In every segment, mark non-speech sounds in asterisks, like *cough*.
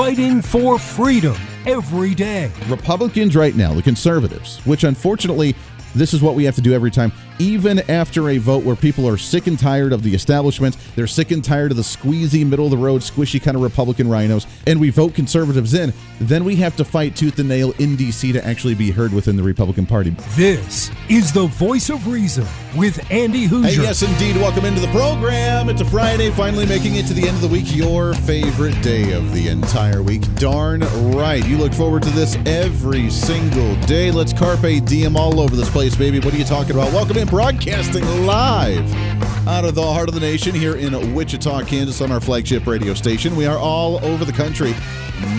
fighting for freedom every day. Republicans right now, the conservatives, which unfortunately this is what we have to do every time, even after a vote where people are sick and tired of the establishment. They're sick and tired of the squeezy, middle of the road, squishy kind of Republican rhinos, and we vote conservatives in. Then we have to fight tooth and nail in D.C. to actually be heard within the Republican Party. This is the voice of reason with Andy Hooser. Hey, yes, indeed. Welcome into the program. It's a Friday, finally making it to the end of the week. Your favorite day of the entire week. Darn right. You look forward to this every single day. Let's carpe diem all over this place, baby. What are you talking about? Welcome in, broadcasting live out of the heart of the nation here in Wichita, Kansas, on our flagship radio station. We are all over the country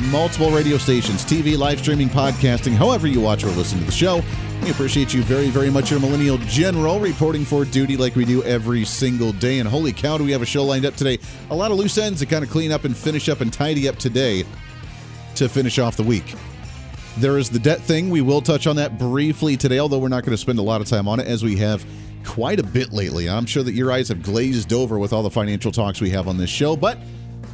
multiple radio stations, TV, live streaming, podcasting, however you watch or listen to the show. We appreciate you very, very much. Your Millennial General reporting for duty like we do every single day. And holy cow, do we have a show lined up today? A lot of loose ends to kind of clean up and finish up and tidy up today to finish off the week. There is the debt thing. We will touch on that briefly today, although we're not going to spend a lot of time on it as we have quite a bit lately. I'm sure that your eyes have glazed over with all the financial talks we have on this show, but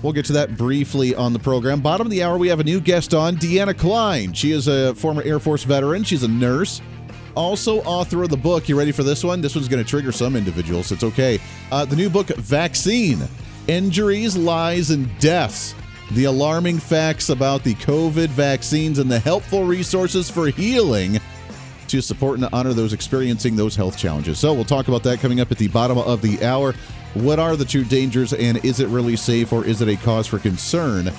We'll get to that briefly on the program. Bottom of the hour, we have a new guest on, Deanna Kline. She is a former Air Force veteran. She's a nurse, also author of the book. You ready for this one? This one's going to trigger some individuals. It's okay. Uh, the new book, Vaccine Injuries, Lies, and Deaths. The alarming facts about the COVID vaccines and the helpful resources for healing to support and honor those experiencing those health challenges. So we'll talk about that coming up at the bottom of the hour. What are the true dangers, and is it really safe, or is it a cause for concern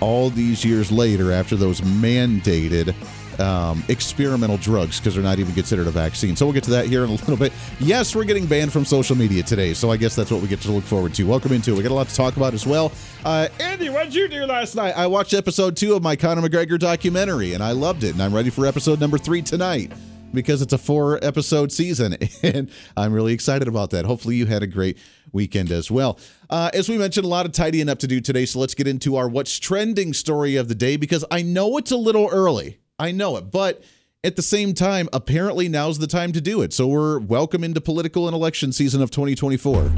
all these years later after those mandated um, experimental drugs because they're not even considered a vaccine. So we'll get to that here in a *laughs* little bit. Yes, we're getting banned from social media today, so I guess that's what we get to look forward to. Welcome into it. We got a lot to talk about as well. Uh, Andy, what did you do last night? I watched episode two of my Conor McGregor documentary, and I loved it. And I'm ready for episode number three tonight because it's a four episode season *laughs* and i'm really excited about that hopefully you had a great weekend as well uh, as we mentioned a lot of tidying up to do today so let's get into our what's trending story of the day because i know it's a little early i know it but at the same time apparently now's the time to do it so we're welcome into political and election season of 2024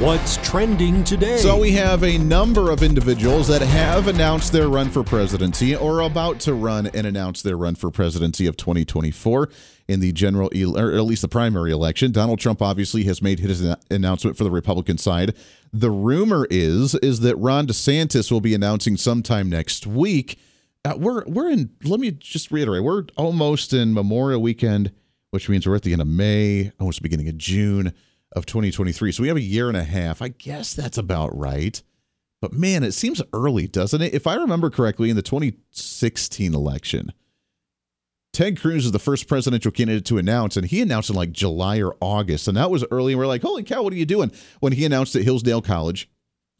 What's trending today? So we have a number of individuals that have announced their run for presidency or about to run and announce their run for presidency of 2024 in the general or at least the primary election. Donald Trump obviously has made his announcement for the Republican side. The rumor is is that Ron DeSantis will be announcing sometime next week. Uh, we're we're in let me just reiterate. We're almost in Memorial weekend, which means we're at the end of May, almost beginning of June of 2023. So we have a year and a half. I guess that's about right. But man, it seems early, doesn't it? If I remember correctly, in the 2016 election, Ted Cruz is the first presidential candidate to announce, and he announced in like July or August. And that was early. And we're like, holy cow, what are you doing? When he announced at Hillsdale College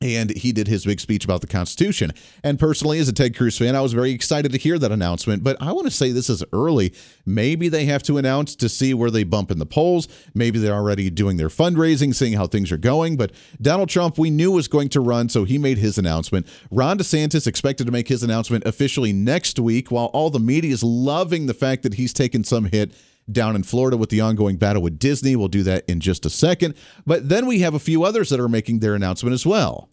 and he did his big speech about the Constitution. And personally, as a Ted Cruz fan, I was very excited to hear that announcement. But I want to say this is early. Maybe they have to announce to see where they bump in the polls. Maybe they're already doing their fundraising, seeing how things are going. But Donald Trump, we knew was going to run, so he made his announcement. Ron DeSantis expected to make his announcement officially next week, while all the media is loving the fact that he's taken some hit down in Florida with the ongoing battle with Disney. We'll do that in just a second. But then we have a few others that are making their announcement as well.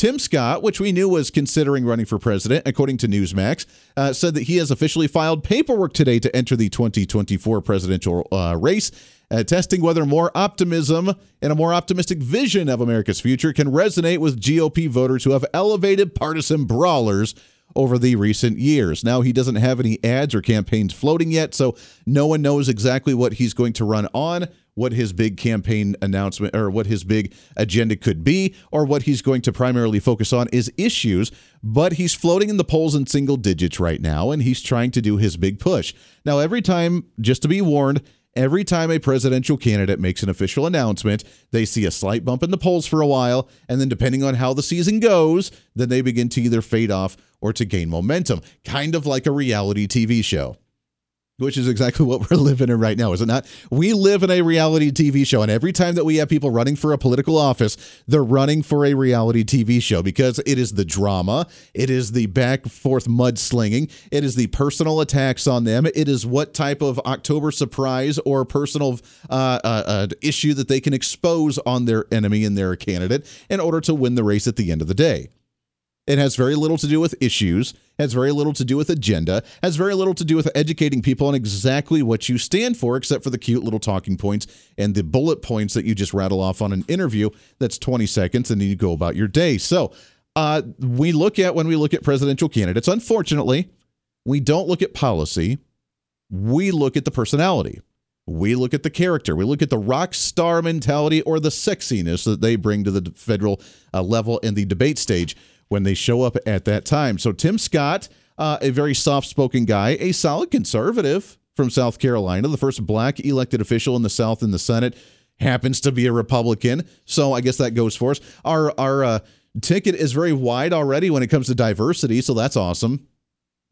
Tim Scott, which we knew was considering running for president, according to Newsmax, uh, said that he has officially filed paperwork today to enter the 2024 presidential uh, race, uh, testing whether more optimism and a more optimistic vision of America's future can resonate with GOP voters who have elevated partisan brawlers over the recent years. Now, he doesn't have any ads or campaigns floating yet, so no one knows exactly what he's going to run on, what his big campaign announcement or what his big agenda could be, or what he's going to primarily focus on is issues. But he's floating in the polls in single digits right now, and he's trying to do his big push. Now, every time, just to be warned, Every time a presidential candidate makes an official announcement, they see a slight bump in the polls for a while, and then depending on how the season goes, then they begin to either fade off or to gain momentum, kind of like a reality TV show which is exactly *laughs* what we're living in right now, is it not? We live in a reality TV show, and every time that we have people running for a political office, they're running for a reality TV show because it is the drama, it is the back forth mudslinging, it is the personal attacks on them, it is what type of October surprise or personal uh, uh, uh, issue that they can expose on their enemy and their candidate in order to win the race at the end of the day. It has very little to do with issues, has very little to do with agenda, has very little to do with educating people on exactly what you stand for, except for the cute little talking points and the bullet points that you just rattle off on an interview that's 20 seconds and then you go about your day. So uh, we look at when we look at presidential candidates, unfortunately, we don't look at policy, we look at the personality. We look at the character. We look at the rock star mentality or the sexiness that they bring to the federal uh, level in the debate stage when they show up at that time. So, Tim Scott, uh, a very soft spoken guy, a solid conservative from South Carolina, the first black elected official in the South in the Senate, happens to be a Republican. So, I guess that goes for us. Our, our, uh, ticket is very wide already when it comes to diversity, so that's awesome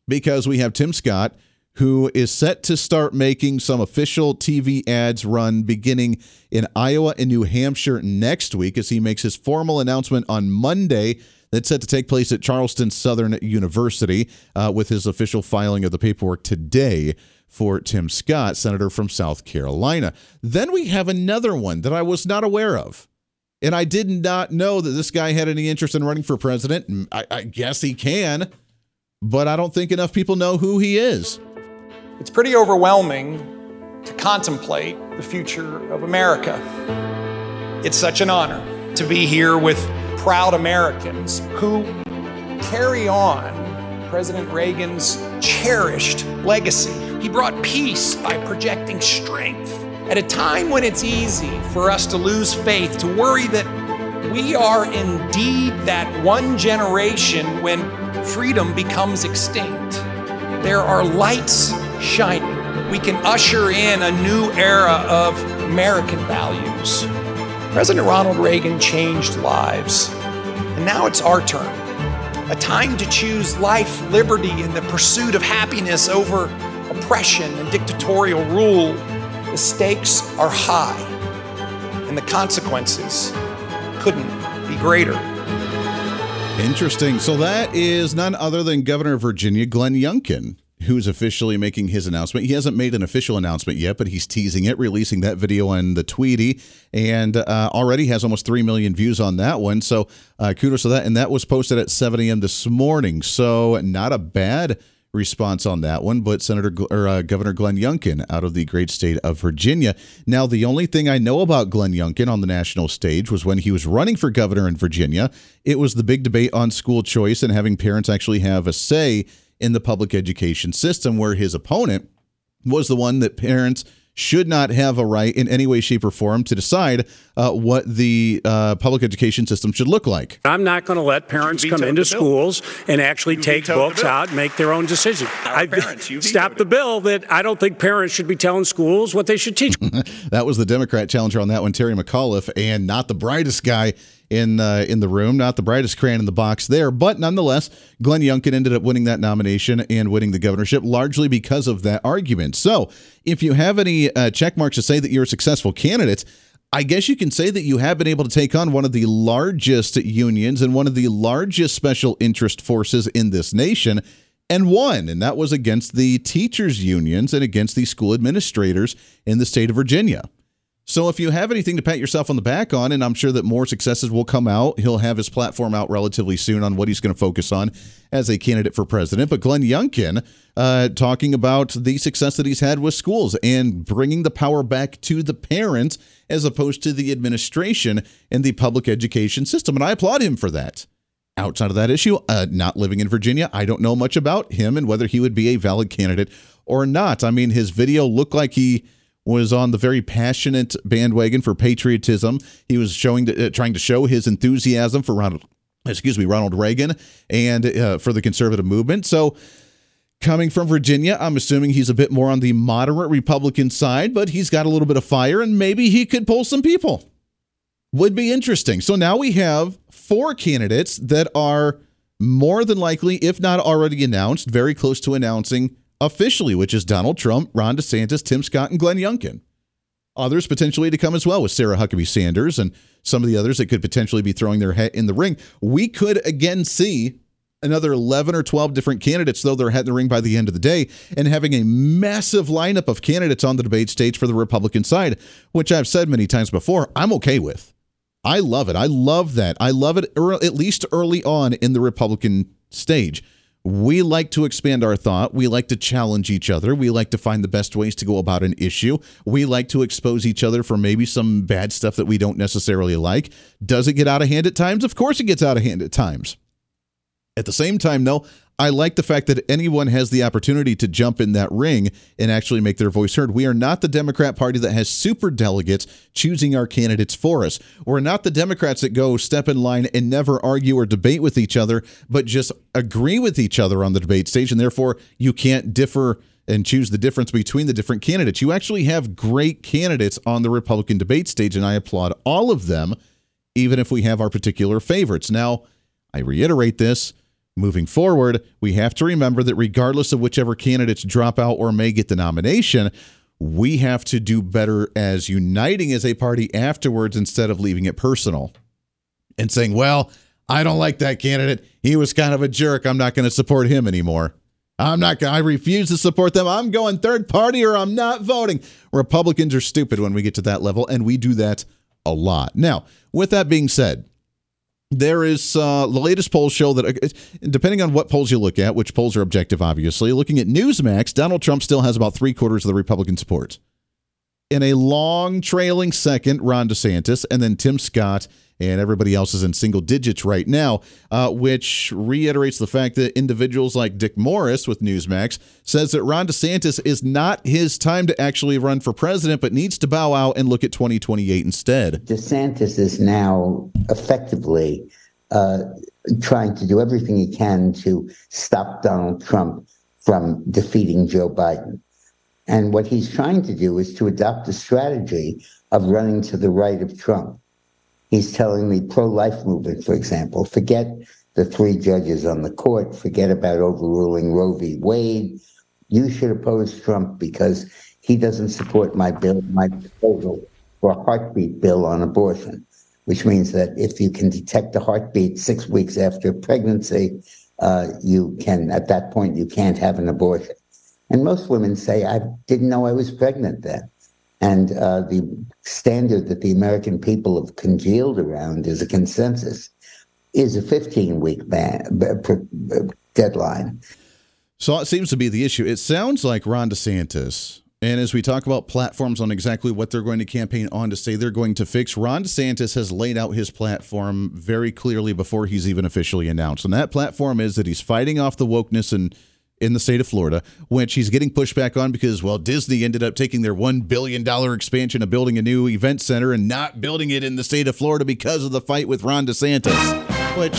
because we have Tim Scott, who is set to start making some official TV ads run beginning in Iowa and New Hampshire next week as he makes his formal announcement on Monday that's set to take place at Charleston Southern University uh, with his official filing of the paperwork today for Tim Scott, senator from South Carolina. Then we have another one that I was not aware of. And I did not know that this guy had any interest in running for president. I, I guess he can, but I don't think enough people know who he is. It's pretty overwhelming to contemplate the future of America. It's such an honor to be here with proud Americans who carry on President Reagan's cherished legacy. He brought peace by projecting strength at a time when it's easy for us to lose faith, to worry that we are indeed that one generation when freedom becomes extinct. There are lights shining. We can usher in a new era of American values. President Ronald Reagan changed lives, and now it's our turn. A time to choose life, liberty, and the pursuit of happiness over oppression and dictatorial rule. The stakes are high, and the consequences couldn't be greater. Interesting. So that is none other than Governor of Virginia, Glenn Youngkin who's officially making his announcement. He hasn't made an official announcement yet, but he's teasing it, releasing that video on the Tweety, and uh, already has almost 3 million views on that one. So uh, kudos to that. And that was posted at 7 a.m. this morning. So not a bad response on that one, but Senator or uh, Governor Glenn Youngkin out of the great state of Virginia. Now, the only thing I know about Glenn Youngkin on the national stage was when he was running for governor in Virginia. It was the big debate on school choice and having parents actually have a say in the public education system, where his opponent was the one that parents should not have a right in any way, shape, or form to decide uh, what the uh, public education system should look like. I'm not going to let parents come into schools and actually you take books out and make their own decision. I stop the bill that I don't think parents should be telling schools what they should teach. *laughs* that was the Democrat challenger on that one, Terry McAuliffe, and not the brightest guy in uh, in the room, not the brightest crayon in the box there, but nonetheless, Glenn Youngkin ended up winning that nomination and winning the governorship largely because of that argument. So, if you have any uh, check marks to say that you're a successful candidate, I guess you can say that you have been able to take on one of the largest unions and one of the largest special interest forces in this nation and won. And that was against the teachers' unions and against the school administrators in the state of Virginia. So if you have anything to pat yourself on the back on, and I'm sure that more successes will come out, he'll have his platform out relatively soon on what he's going to focus on as a candidate for president. But Glenn Youngkin uh, talking about the success that he's had with schools and bringing the power back to the parents as opposed to the administration and the public education system. And I applaud him for that. Outside of that issue, uh, not living in Virginia, I don't know much about him and whether he would be a valid candidate or not. I mean, his video looked like he was on the very passionate bandwagon for patriotism. He was showing, uh, trying to show his enthusiasm for Ronald, excuse me, Ronald Reagan and uh, for the conservative movement. So, coming from Virginia, I'm assuming he's a bit more on the moderate Republican side, but he's got a little bit of fire, and maybe he could pull some people. Would be interesting. So now we have four candidates that are more than likely, if not already announced, very close to announcing officially, which is Donald Trump, Ron DeSantis, Tim Scott, and Glenn Youngkin. Others potentially to come as well with Sarah Huckabee Sanders and some of the others that could potentially be throwing their hat in the ring. We could again see another 11 or 12 different candidates their hat in the ring by the end of the day and having a massive lineup of candidates on the debate stage for the Republican side, which I've said many times before, I'm okay with. I love it. I love that. I love it at least early on in the Republican stage. We like to expand our thought. We like to challenge each other. We like to find the best ways to go about an issue. We like to expose each other for maybe some bad stuff that we don't necessarily like. Does it get out of hand at times? Of course, it gets out of hand at times. At the same time, though, I like the fact that anyone has the opportunity to jump in that ring and actually make their voice heard. We are not the Democrat Party that has super delegates choosing our candidates for us. We're not the Democrats that go step in line and never argue or debate with each other, but just agree with each other on the debate stage. And therefore, you can't differ and choose the difference between the different candidates. You actually have great candidates on the Republican debate stage, and I applaud all of them, even if we have our particular favorites. Now, I reiterate this Moving forward, we have to remember that regardless of whichever candidates drop out or may get the nomination, we have to do better as uniting as a party afterwards instead of leaving it personal and saying, well, I don't like that candidate. He was kind of a jerk. I'm not going to support him anymore. I'm not I refuse to support them. I'm going third party or I'm not voting. Republicans are stupid when we get to that level and we do that a lot. Now, with that being said, there is uh, the latest polls show that, uh, depending on what polls you look at, which polls are objective, obviously, looking at Newsmax, Donald Trump still has about three quarters of the Republican support. In a long trailing second, Ron DeSantis, and then Tim Scott and everybody else is in single digits right now, uh, which reiterates the fact that individuals like Dick Morris with Newsmax says that Ron DeSantis is not his time to actually run for president, but needs to bow out and look at 2028 instead. DeSantis is now effectively uh, trying to do everything he can to stop Donald Trump from defeating Joe Biden. And what he's trying to do is to adopt a strategy of running to the right of Trump. He's telling the pro life movement, for example, forget the three judges on the court, forget about overruling Roe v. Wade. You should oppose Trump because he doesn't support my bill, my proposal for a heartbeat bill on abortion, which means that if you can detect a heartbeat six weeks after pregnancy, uh, you can, at that point, you can't have an abortion. And most women say, I didn't know I was pregnant then. And uh, the standard that the American people have congealed around is a consensus, is a 15 week ban- deadline. So it seems to be the issue. It sounds like Ron DeSantis, and as we talk about platforms on exactly what they're going to campaign on to say they're going to fix, Ron DeSantis has laid out his platform very clearly before he's even officially announced. And that platform is that he's fighting off the wokeness and in the state of Florida, which he's getting pushback on because, well, Disney ended up taking their $1 billion expansion of building a new event center and not building it in the state of Florida because of the fight with Ron DeSantis, which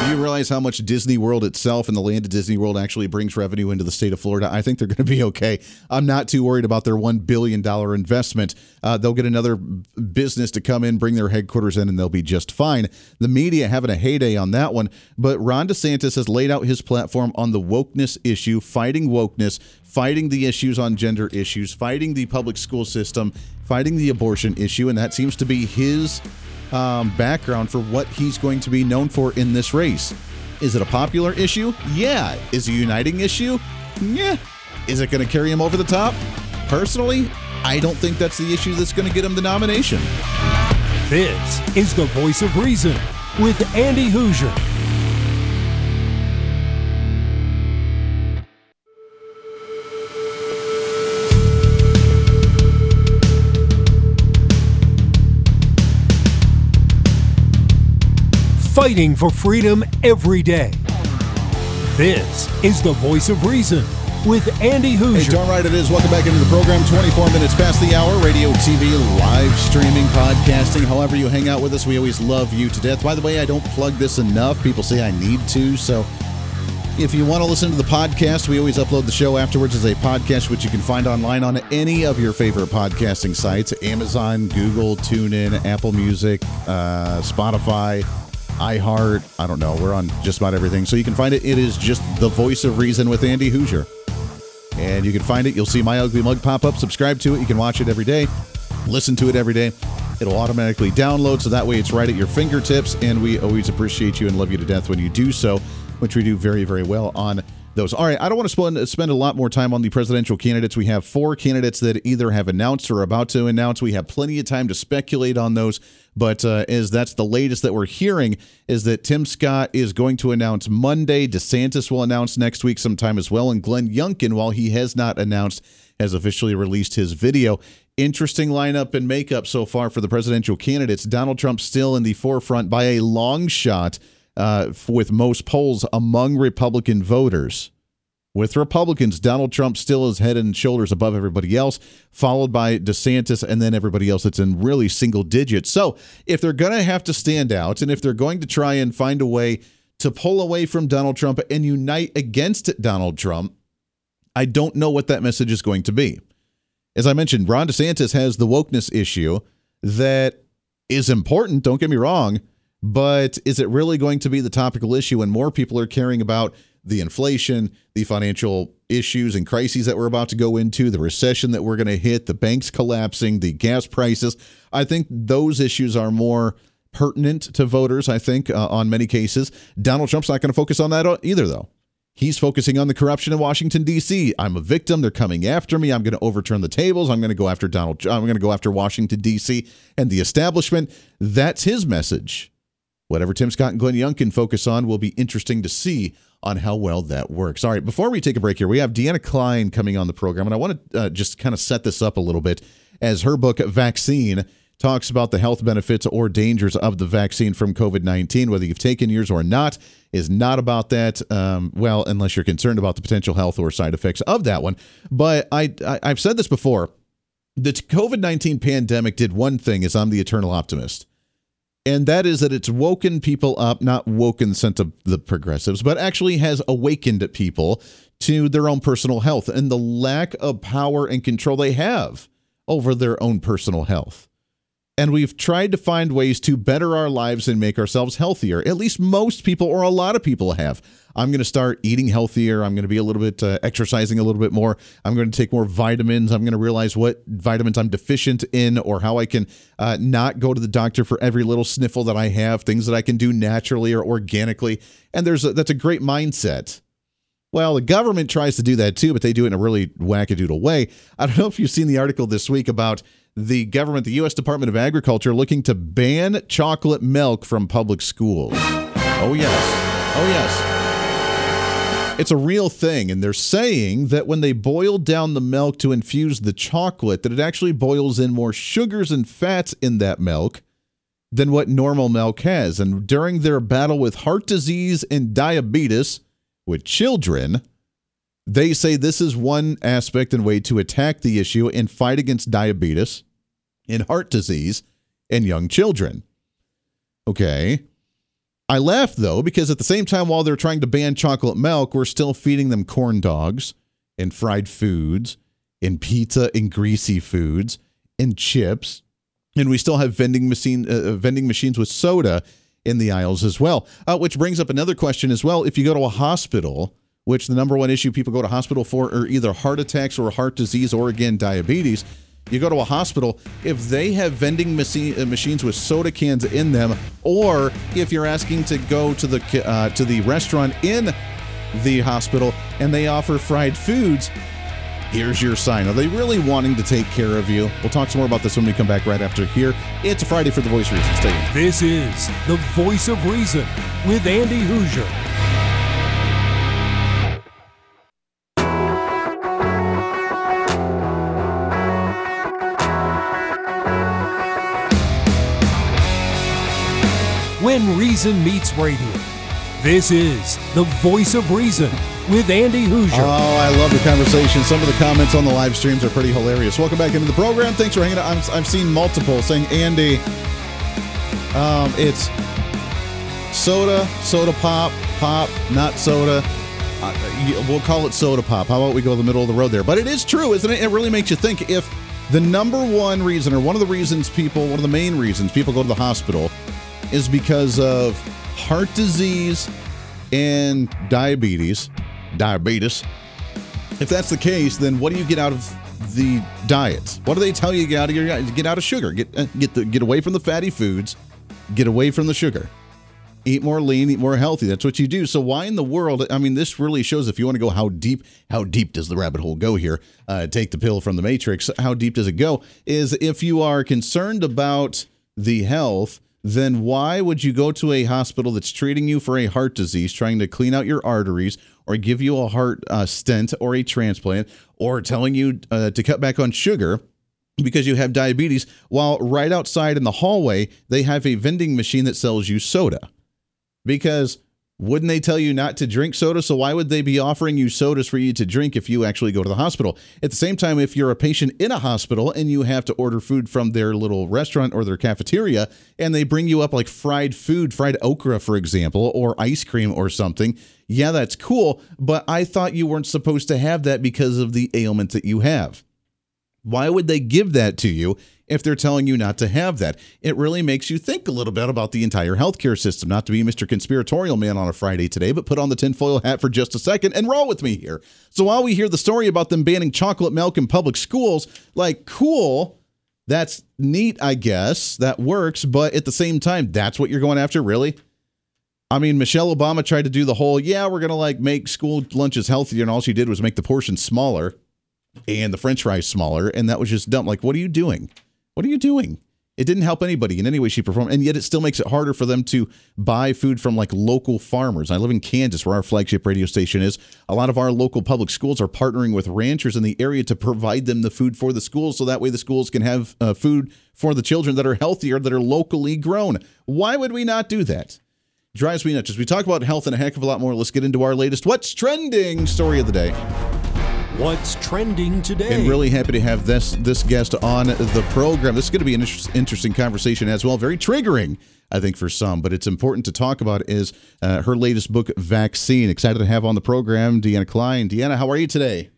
do you realize how much Disney World itself and the land of Disney World actually brings revenue into the state of Florida? I think they're going to be okay. I'm not too worried about their $1 billion investment. Uh, they'll get another business to come in, bring their headquarters in, and they'll be just fine. The media having a heyday on that one. But Ron DeSantis has laid out his platform on the wokeness issue, fighting wokeness, fighting the issues on gender issues, fighting the public school system, fighting the abortion issue. And that seems to be his um, background for what he's going to be known for in this race. Is it a popular issue? Yeah. Is it a uniting issue? Yeah. Is it going to carry him over the top? Personally, I don't think that's the issue that's going to get him the nomination. This is the voice of reason with Andy Hooser. Fighting for freedom every day. This is the voice of reason with Andy Hooser. Hey, darn right it is. Welcome back into the program. 24 minutes past the hour. Radio, TV, live streaming, podcasting. However you hang out with us, we always love you to death. By the way, I don't plug this enough. People say I need to, so if you want to listen to the podcast, we always upload the show afterwards as a podcast, which you can find online on any of your favorite podcasting sites Amazon, Google, TuneIn, Apple Music, uh, Spotify, iHeart. I don't know. We're on just about everything. So you can find it. It is just the voice of reason with Andy Hooser. And you can find it. You'll see my ugly mug pop up. Subscribe to it. You can watch it every day, listen to it every day. It'll automatically download so that way it's right at your fingertips. And we always appreciate you and love you to death when you do so, which we do very, very well on those. All right, I don't want to spend, spend a lot more time on the presidential candidates. We have four candidates that either have announced or are about to announce. We have plenty of time to speculate on those. But uh, as that's the latest that we're hearing, is that Tim Scott is going to announce Monday. DeSantis will announce next week sometime as well. And Glenn Youngkin, while he has not announced, has officially released his video. Interesting lineup and makeup so far for the presidential candidates. Donald Trump still in the forefront by a long shot uh, with most polls among Republican voters. With Republicans, Donald Trump still is head and shoulders above everybody else, followed by DeSantis and then everybody else that's in really single digits. So, if they're going to have to stand out and if they're going to try and find a way to pull away from Donald Trump and unite against Donald Trump, I don't know what that message is going to be. As I mentioned, Ron DeSantis has the wokeness issue that is important, don't get me wrong, but is it really going to be the topical issue when more people are caring about the inflation, the financial issues and crises that we're about to go into, the recession that we're going to hit, the banks collapsing, the gas prices. I think those issues are more pertinent to voters, I think, uh, on many cases. Donald Trump's not going to focus on that either, though. He's focusing on the corruption in Washington D.C. I'm a victim. They're coming after me. I'm going to overturn the tables. I'm going to go after Donald. I'm going to go after Washington D.C. and the establishment. That's his message. Whatever Tim Scott and Glenn Youngkin focus on will be interesting to see on how well that works. All right, before we take a break here, we have Deanna Kline coming on the program, and I want to uh, just kind of set this up a little bit as her book, Vaccine, talks about the health benefits or dangers of the vaccine from COVID 19. Whether you've taken yours or not is not about that. Um, well, unless you're concerned about the potential health or side effects of that one. But I, I I've said this before. The COVID 19 pandemic did one thing, is I'm the eternal optimist and that is that it's woken people up, not woken sense of the progressives, but actually has awakened people to their own personal health and the lack of power and control they have over their own personal health. And we've tried to find ways to better our lives and make ourselves healthier. At least most people, or a lot of people, have. I'm going to start eating healthier. I'm going to be a little bit uh, exercising a little bit more. I'm going to take more vitamins. I'm going to realize what vitamins I'm deficient in or how I can uh, not go to the doctor for every little sniffle that I have, things that I can do naturally or organically. And there's a, that's a great mindset. Well, the government tries to do that too, but they do it in a really wackadoodle way. I don't know if you've seen the article this week about the government, the U.S. Department of Agriculture, looking to ban chocolate milk from public schools. Oh, yes. Oh, yes. It's a real thing. And they're saying that when they boil down the milk to infuse the chocolate, that it actually boils in more sugars and fats in that milk than what normal milk has. And during their battle with heart disease and diabetes with children, they say this is one aspect and way to attack the issue and fight against diabetes and heart disease in young children. Okay. I laugh though, because at the same time, while they're trying to ban chocolate milk, we're still feeding them corn dogs and fried foods and pizza and greasy foods and chips. And we still have vending machine uh, uh vending machines with soda in the aisles as well. Uh, which brings up another question as well. If you go to a hospital, which the number one issue people go to hospital for are either heart attacks or heart disease or again diabetes. You go to a hospital, if they have vending uh, machines with soda cans in them, or if you're asking to go to the uh, to the restaurant in the hospital and they offer fried foods, here's your sign. Are they really wanting to take care of you? We'll talk some more about this when we come back right after here. It's a Friday for the Voice of Reason. Stay. This is the Voice of Reason with Andy Hooser. When Reason Meets Radio. This is the Voice of Reason with Andy Hooser. Oh, I love the conversation. Some of the comments on the live streams are pretty hilarious. Welcome back into the program. Thanks for hanging out. i have seen multiple saying, Andy, um, it's soda, soda pop, pop, not soda. Uh, we'll call it soda pop. How about we go the middle of the road there? But it is true, isn't it? It really makes you think if the number one reason, or one of the reasons people, one of the main reasons people go to the hospital is because of heart disease and diabetes. Diabetes. If that's the case, then what do you get out of the diet? What do they tell you get out of your get out of sugar? Get uh, get the get away from the fatty foods, get away from the sugar. eat more lean, eat more healthy. That's what you do. So why in the world? I mean, this really shows if you want to go how deep, how deep does the rabbit hole go here? Uh, take the pill from the matrix. How deep does it go? Is if you are concerned about the health, then why would you go to a hospital that's treating you for a heart disease, trying to clean out your arteries, or give you a heart uh, stent or a transplant, or telling you uh, to cut back on sugar? because you have diabetes, while right outside in the hallway, they have a vending machine that sells you soda because wouldn't they tell you not to drink soda? So why would they be offering you sodas for you to drink if you actually go to the hospital? At the same time, if you're a patient in a hospital and you have to order food from their little restaurant or their cafeteria and they bring you up like fried food, fried okra, for example, or ice cream or something, yeah, that's cool. But I thought you weren't supposed to have that because of the ailment that you have. Why would they give that to you if they're telling you not to have that? It really makes you think a little bit about the entire healthcare system. Not to be Mr. Conspiratorial Man on a Friday today, but put on the tinfoil hat for just a second and roll with me here. So while we hear the story about them banning chocolate milk in public schools, like, cool. That's neat, I guess. That works. But at the same time, that's what you're going after, really? I mean, Michelle Obama tried to do the whole, yeah, we're going to like make school lunches healthier. And all she did was make the portion smaller and the french fries smaller and that was just dumb. Like what are you doing? What are you doing? It didn't help anybody in any way shape or form and yet it still makes it harder for them to buy food from like local farmers. I live in kansas where our flagship radio station is. A lot of our local public schools are partnering with ranchers in the area to provide them the food for the schools so that way the schools can have uh, food for the children that are healthier that are locally grown. Why would we not do that? Drives me nuts. As we talk about health and a heck of a lot more let's get into our latest what's trending story of the day What's trending today? And really happy to have this this guest on the program. This is going to be an inter- interesting conversation as well. Very triggering, I think, for some, but it's important to talk about. Is uh, her latest book, Vaccine? Excited to have on the program, Deanna Kline. Deanna, how are you today?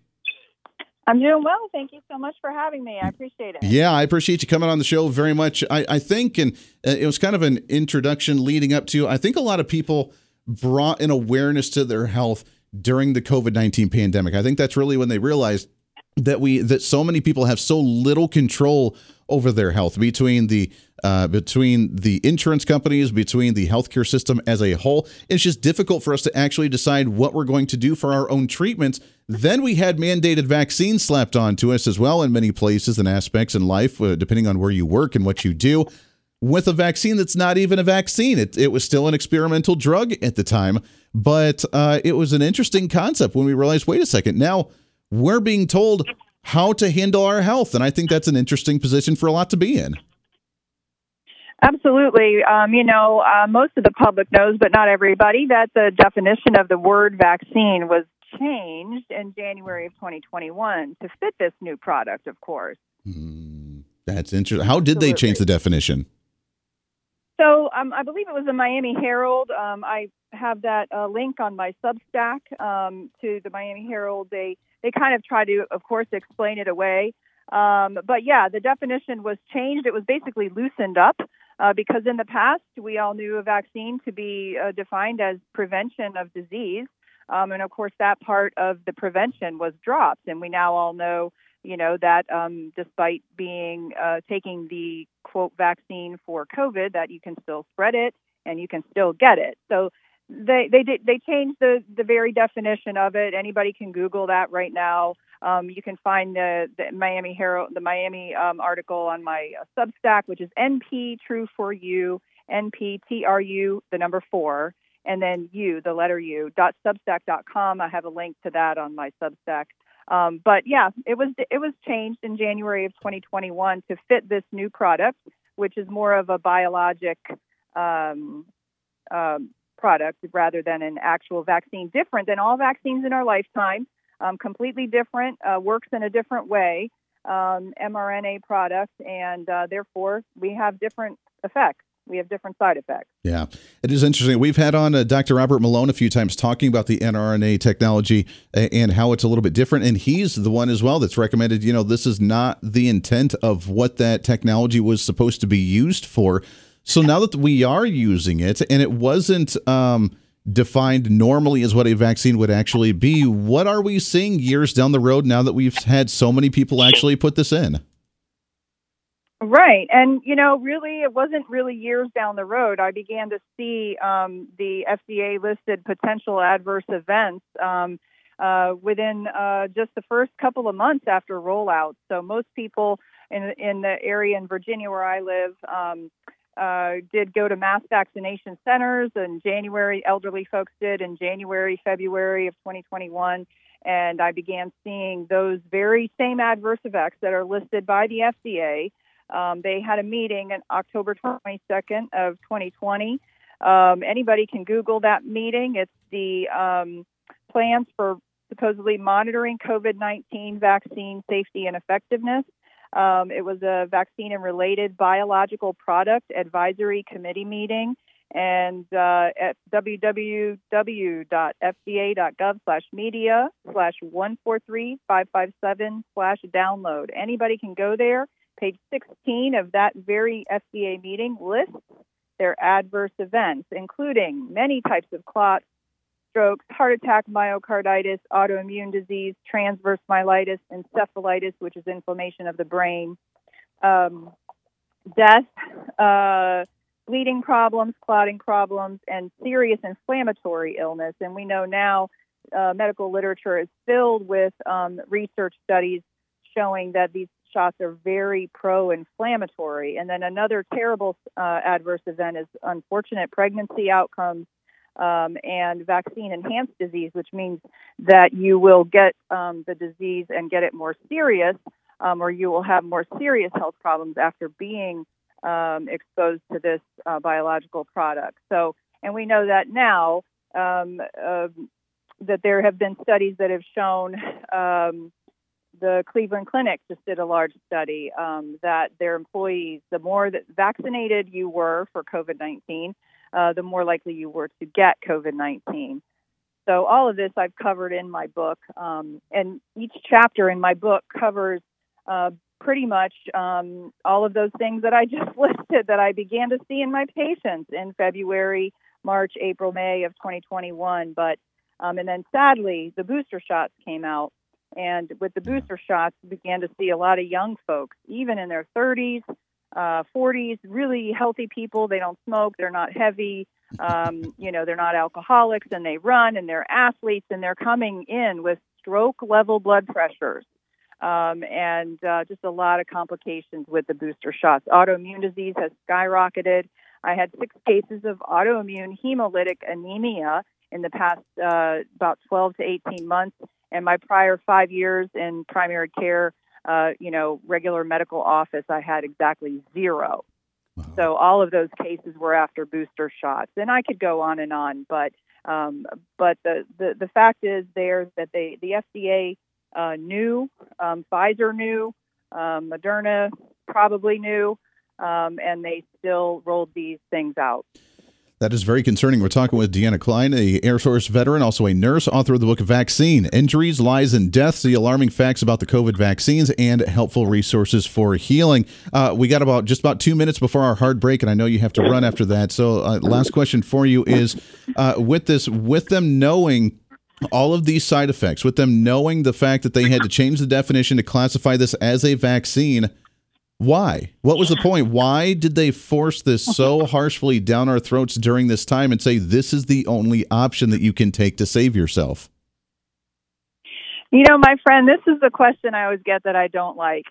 I'm doing well. Thank you so much for having me. I appreciate it. Yeah, I appreciate you coming on the show very much. I, I think, and uh, it was kind of an introduction leading up to. I think a lot of people brought an awareness to their health during the COVID 19 pandemic. I think that's really when they realized that we that so many people have so little control over their health between the uh, between the insurance companies between the healthcare system as a whole it's just difficult for us to actually decide what we're going to do for our own treatments then we had mandated vaccines slapped onto us as well in many places and aspects in life uh, depending on where you work and what you do with a vaccine that's not even a vaccine. It, it was still an experimental drug at the time, but uh, it was an interesting concept when we realized wait a second, now we're being told how to handle our health. And I think that's an interesting position for a lot to be in. Absolutely. Um, you know, uh, most of the public knows, but not everybody, that the definition of the word vaccine was changed in January of 2021 to fit this new product, of course. Mm, that's interesting. How did Absolutely. they change the definition? So um, I believe it was the Miami Herald. Um, I have that uh, link on my Substack um, to the Miami Herald. They they kind of try to, of course, explain it away. Um, but yeah, the definition was changed. It was basically loosened up uh, because in the past we all knew a vaccine to be uh, defined as prevention of disease, um, and of course that part of the prevention was dropped, and we now all know you know that um, despite being uh, taking the quote vaccine for COVID, that you can still spread it and you can still get it. So they they did they changed the the very definition of it. Anybody can Google that right now. Um, you can find the, the Miami Herald, the Miami um, article on my uh, Substack, which is NP True for You, NPTRU, the number four, and then U, the letter U, dot substack.com. I have a link to that on my Substack. Um, but yeah, it was it was changed in January of 2021 to fit this new product, which is more of a biologic um, um, product rather than an actual vaccine. Different than all vaccines in our lifetime, um, completely different, uh, works in a different way, um, mRNA product, and uh, therefore we have different effects we have different side effects. Yeah, it is interesting. We've had on uh, Dr. Robert Malone a few times talking about the mRNA technology and how it's a little bit different. And he's the one as well that's recommended, you know, this is not the intent of what that technology was supposed to be used for. So now that we are using it and it wasn't um, defined normally as what a vaccine would actually be, what are we seeing years down the road now that we've had so many people actually put this in? Right. And, you know, really, it wasn't really years down the road. I began to see um, the FDA listed potential adverse events um, uh, within uh, just the first couple of months after rollout. So most people in, in the area in Virginia where I live um, uh, did go to mass vaccination centers in January. Elderly folks did in January, February of 2021. And I began seeing those very same adverse effects that are listed by the FDA um, they had a meeting on October 22nd of 2020. Um, anybody can Google that meeting. It's the um, plans for supposedly monitoring COVID 19 vaccine safety and effectiveness. Um, it was a vaccine and related biological product advisory committee meeting. And uh, at www.fda.gov slash media slash 143557 slash download. Anybody can go there Page 16 of that very FDA meeting lists their adverse events, including many types of clots, strokes, heart attack, myocarditis, autoimmune disease, transverse myelitis, encephalitis, which is inflammation of the brain, um, death, uh, bleeding problems, clotting problems, and serious inflammatory illness. And we know now uh, medical literature is filled with um, research studies showing that these shots are very pro inflammatory. And then another terrible uh, adverse event is unfortunate pregnancy outcomes um, and vaccine enhanced disease, which means that you will get um, the disease and get it more serious, um, or you will have more serious health problems after being um, exposed to this uh, biological product. So, and we know that now uh, that there have been studies that have shown um, the Cleveland Clinic just did a large study um, that their employees, the more that vaccinated you were for COVID 19, uh, the more likely you were to get COVID 19. So, all of this I've covered in my book, um, and each chapter in my book covers uh, pretty much um, all of those things that I *laughs* just listed that I began to see in my patients in February, March, April, May of 2021. But um, and then sadly, the booster shots came out and with the booster shots, we began to see a lot of young folks, even in their 30s, uh, 40s, really healthy people. They don't smoke, they're not heavy, um, *laughs* you know, they're not alcoholics, and they run and they're athletes, and they're coming in with stroke level blood pressures. Um, and uh, just a lot of complications with the booster shots. Autoimmune disease has skyrocketed. I had six cases of autoimmune hemolytic anemia in the past uh, about 12 to 18 months and my prior five years in primary care, uh, you know, regular medical office, I had exactly zero. Wow. So all of those cases were after booster shots, and I could go on and on. But um, but the, the the fact is there that they the FDA uh, knew, um, Pfizer knew, um, Moderna probably knew, um, and they still rolled these things out. That is very concerning. We're talking with Deanna Kline, a Air Force veteran, also a nurse, author of the book Vaccine Injuries, Lies, and Deaths The Alarming Facts About the COVID Vaccines and Helpful Resources for Healing. Uh, we got about just about two minutes before our hard break, and I know you have to run after that. So, uh, last question for you is uh, with this, with them knowing all of these side effects, with them knowing the fact that they had to change the definition to classify this as a vaccine why? What was the point? Why did they force this so *laughs* harshly down our throats during this time and say this is the only option that you can take to save yourself? You know, my friend, this is the question I always get that I don't like. *laughs*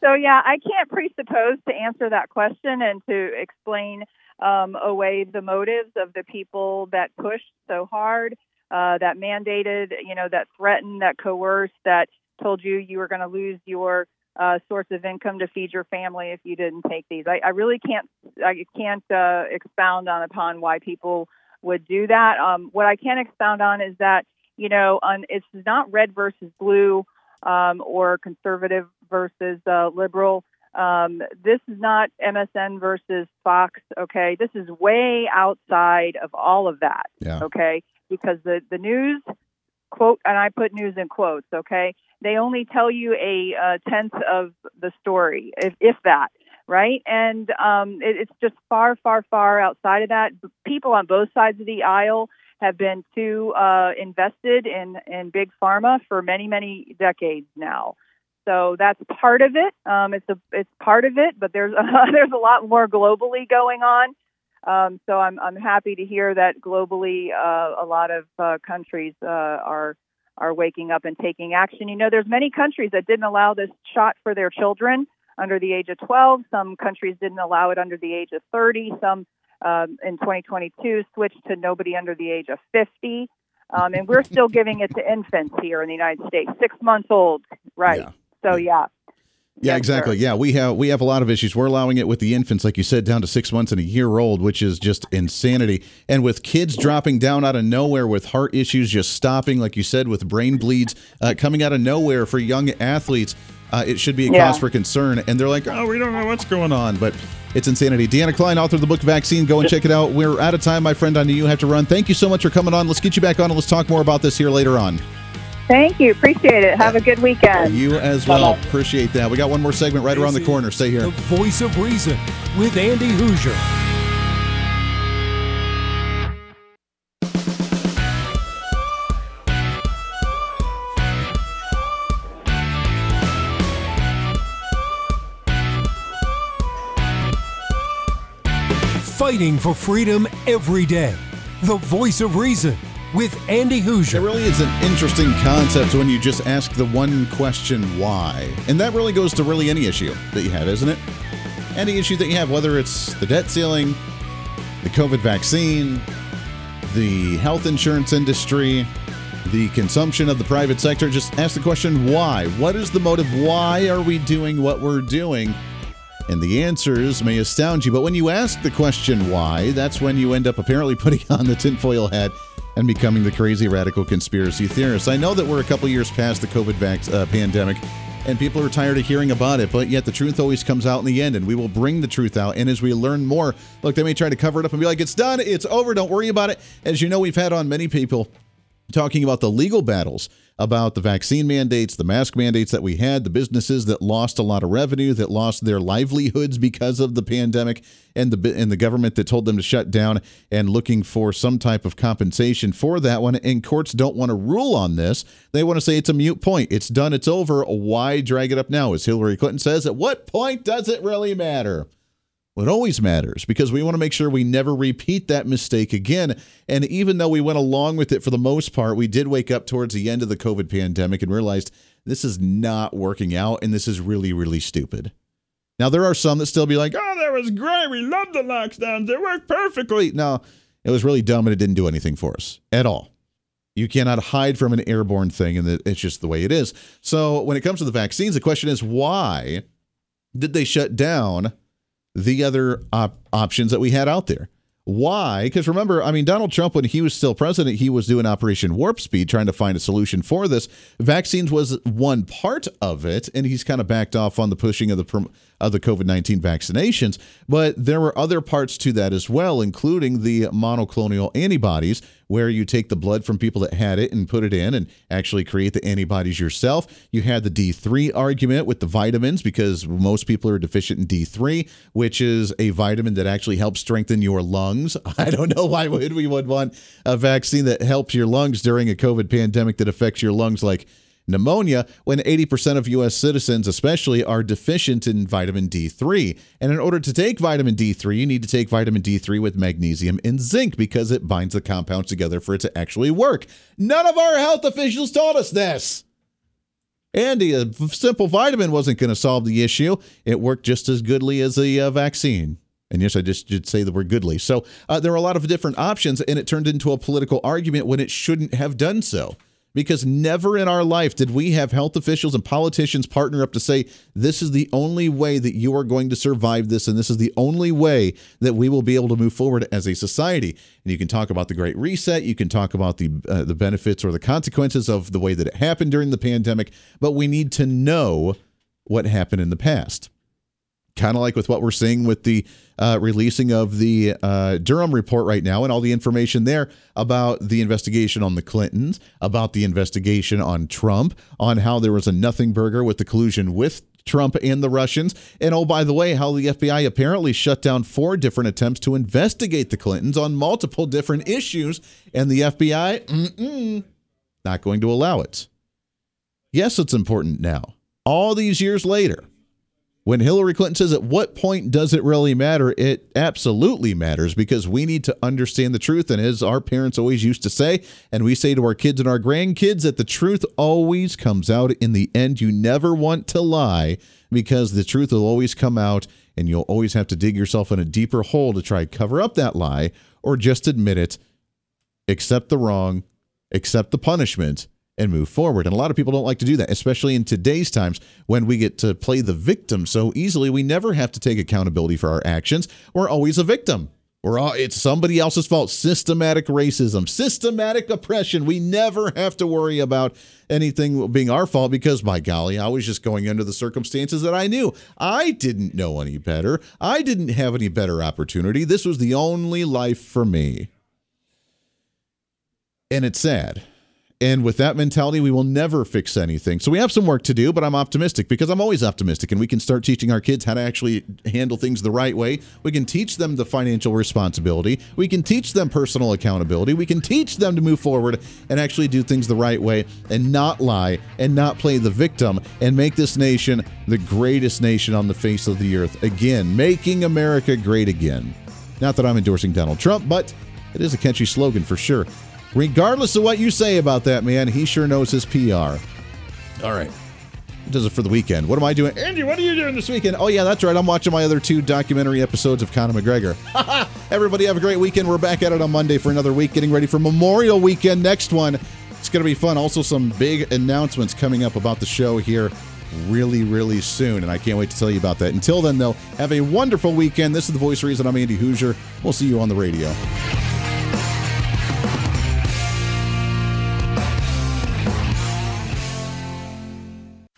so, yeah, I can't presuppose to answer that question and to explain um, away the motives of the people that pushed so hard, uh, that mandated, you know, that threatened, that coerced, that told you you were going to lose your uh, source of income to feed your family if you didn't take these. I, I really can't I can't uh, expound on upon why people would do that. Um, what I can expound on is that you know on, it's not red versus blue um, or conservative versus uh, liberal. Um, this is not MSN versus Fox. Okay, this is way outside of all of that. Yeah. Okay, because the the news quote and I put news in quotes. Okay, they only tell you a, a tenth of the story, if, if that, right? And um, it, it's just far, far, far outside of that. People on both sides of the aisle have been too uh, invested in, in big pharma for many, many decades now. so that's part of it. Um, it's a it's part of it, but there's *laughs* there's a lot more globally going on. Um, so I'm I'm happy to hear that globally uh, a lot of uh, countries uh, are are waking up and taking action. You know, there's many countries that didn't allow this shot for their children under the age of 12. Some countries didn't allow it under the age of 30. Some um, in 2022 switched to nobody under the age of 50. Um, and we're still giving it to infants here in the United States, six months old, right? Yeah. So yeah. Yeah, yes, exactly. Sir. Yeah, we have we have a lot of issues. We're allowing it with the infants, like you said, down to six months and a year old, which is just insanity. And with kids dropping down out of nowhere with heart issues just stopping, like you said, with brain bleeds uh, coming out of nowhere for young athletes, uh, it should be a yeah. cause for concern. And they're like, oh, we don't know what's going on, but it's insanity. Deanna Kline, author of the book Vaccine. Go and check it out. We're out of time, my friend. I know you have to run. Thank you so much for coming on. Let's get you back on and let's talk more about this here later on. Thank you. Appreciate it. Have a good weekend. You as well. Bye-bye. Appreciate that. We got one more segment right around the corner. Stay here. The voice of reason with Andy Hooser. Fighting for freedom every day. The voice of reason with Andy Hooser. It really is an interesting concept when you just ask the one question, why? And that really goes to really any issue that you have, isn't it? Any issue that you have, whether it's the debt ceiling, the COVID vaccine, the health insurance industry, the consumption of the private sector, just ask the question, why? What is the motive? Why are we doing what we're doing? And the answers may astound you, but when you ask the question why, that's when you end up apparently putting on the tinfoil hat and becoming the crazy radical conspiracy theorist. I know that we're a couple years past the COVID vac- uh, pandemic and people are tired of hearing about it, but yet the truth always comes out in the end, and we will bring the truth out. And as we learn more, look, they may try to cover it up and be like, it's done, it's over, don't worry about it. As you know, we've had on many people talking about the legal battles about the vaccine mandates, the mask mandates that we had, the businesses that lost a lot of revenue, that lost their livelihoods because of the pandemic, and the and the government that told them to shut down and looking for some type of compensation for that one. And courts don't want to rule on this. They want to say it's a mute point. It's done. It's over. Why drag it up now? As Hillary Clinton says, at what point does it really matter? Well, it always matters because we want to make sure we never repeat that mistake again. And even though we went along with it for the most part, we did wake up towards the end of the COVID pandemic and realized this is not working out and this is really, really stupid. Now, there are some that still be like, oh, that was great. We love the lockdowns. They worked perfectly. No, it was really dumb and it didn't do anything for us at all. You cannot hide from an airborne thing, and it's just the way it is. So, when it comes to the vaccines, the question is why did they shut down the other op- options that we had out there. Why? Because remember, I mean, Donald Trump, when he was still president, he was doing Operation Warp Speed, trying to find a solution for this. Vaccines was one part of it, and he's kind of backed off on the pushing of the of the COVID nineteen vaccinations. But there were other parts to that as well, including the monoclonal antibodies, where you take the blood from people that had it and put it in and actually create the antibodies yourself. You had the D3 argument with the vitamins because most people are deficient in D3, which is a vitamin that actually helps strengthen your lungs. *laughs* I don't know why would we would want a vaccine that helps your lungs during a COVID pandemic that affects your lungs like pneumonia when 80% of U.S. citizens, especially, are deficient in vitamin D3. And in order to take vitamin D3, you need to take vitamin D3 with magnesium and zinc because it binds the compounds together for it to actually work. None of our health officials taught us this. Andy, a simple vitamin wasn't going to solve the issue. It worked just as goodly as a uh, vaccine. And yes, I just did say the word goodly. So uh, there are a lot of different options, and it turned into a political argument when it shouldn't have done so because never in our life did we have health officials and politicians partner up to say this is the only way that you are going to survive this and this is the only way that we will be able to move forward as a society. And you can talk about the great reset. You can talk about the uh, the benefits or the consequences of the way that it happened during the pandemic. But we need to know what happened in the past kind of like with what we're seeing with the uh, releasing of the uh, Durham report right now and all the information there about the investigation on the Clintons, about the investigation on Trump, on how there was a nothing burger with the collusion with Trump and the Russians. And oh, by the way, how the FBI apparently shut down four different attempts to investigate the Clintons on multiple different issues. And the FBI, not going to allow it. Yes, it's important now all these years later, when Hillary Clinton says, At what point does it really matter? It absolutely matters because we need to understand the truth. And as our parents always used to say, and we say to our kids and our grandkids, that the truth always comes out in the end. You never want to lie because the truth will always come out and you'll always have to dig yourself in a deeper hole to try and cover up that lie or just admit it, accept the wrong, accept the punishment, and move forward. And a lot of people don't like to do that, especially in today's times when we get to play the victim so easily. We never have to take accountability for our actions. We're always a victim. We're all, it's somebody else's fault. Systematic racism, systematic oppression. We never have to worry about anything being our fault because, by golly, I was just going under the circumstances that I knew. I didn't know any better. I didn't have any better opportunity. This was the only life for me. And it's sad and with that mentality, we will never fix anything. So we have some work to do, but I'm optimistic because I'm always optimistic. And we can start teaching our kids how to actually handle things the right way. We can teach them the financial responsibility. We can teach them personal accountability. We can teach them to move forward and actually do things the right way and not lie and not play the victim and make this nation the greatest nation on the face of the earth again, making America great again. Not that I'm endorsing Donald Trump, but it is a catchy slogan for sure. Regardless of what you say about that man, he sure knows his PR. All right. Does it for the weekend. What am I doing? Andy, what are you doing this weekend? Oh, yeah, that's right. I'm watching my other two documentary episodes of Conor McGregor. *laughs* Everybody have a great weekend. We're back at it on Monday for another week, getting ready for Memorial Weekend. Next one. It's going to be fun. Also, some big announcements coming up about the show here really, really soon. And I can't wait to tell you about that. Until then, though, have a wonderful weekend. This is The Voice Reason. I'm Andy Hooser. We'll see you on the radio.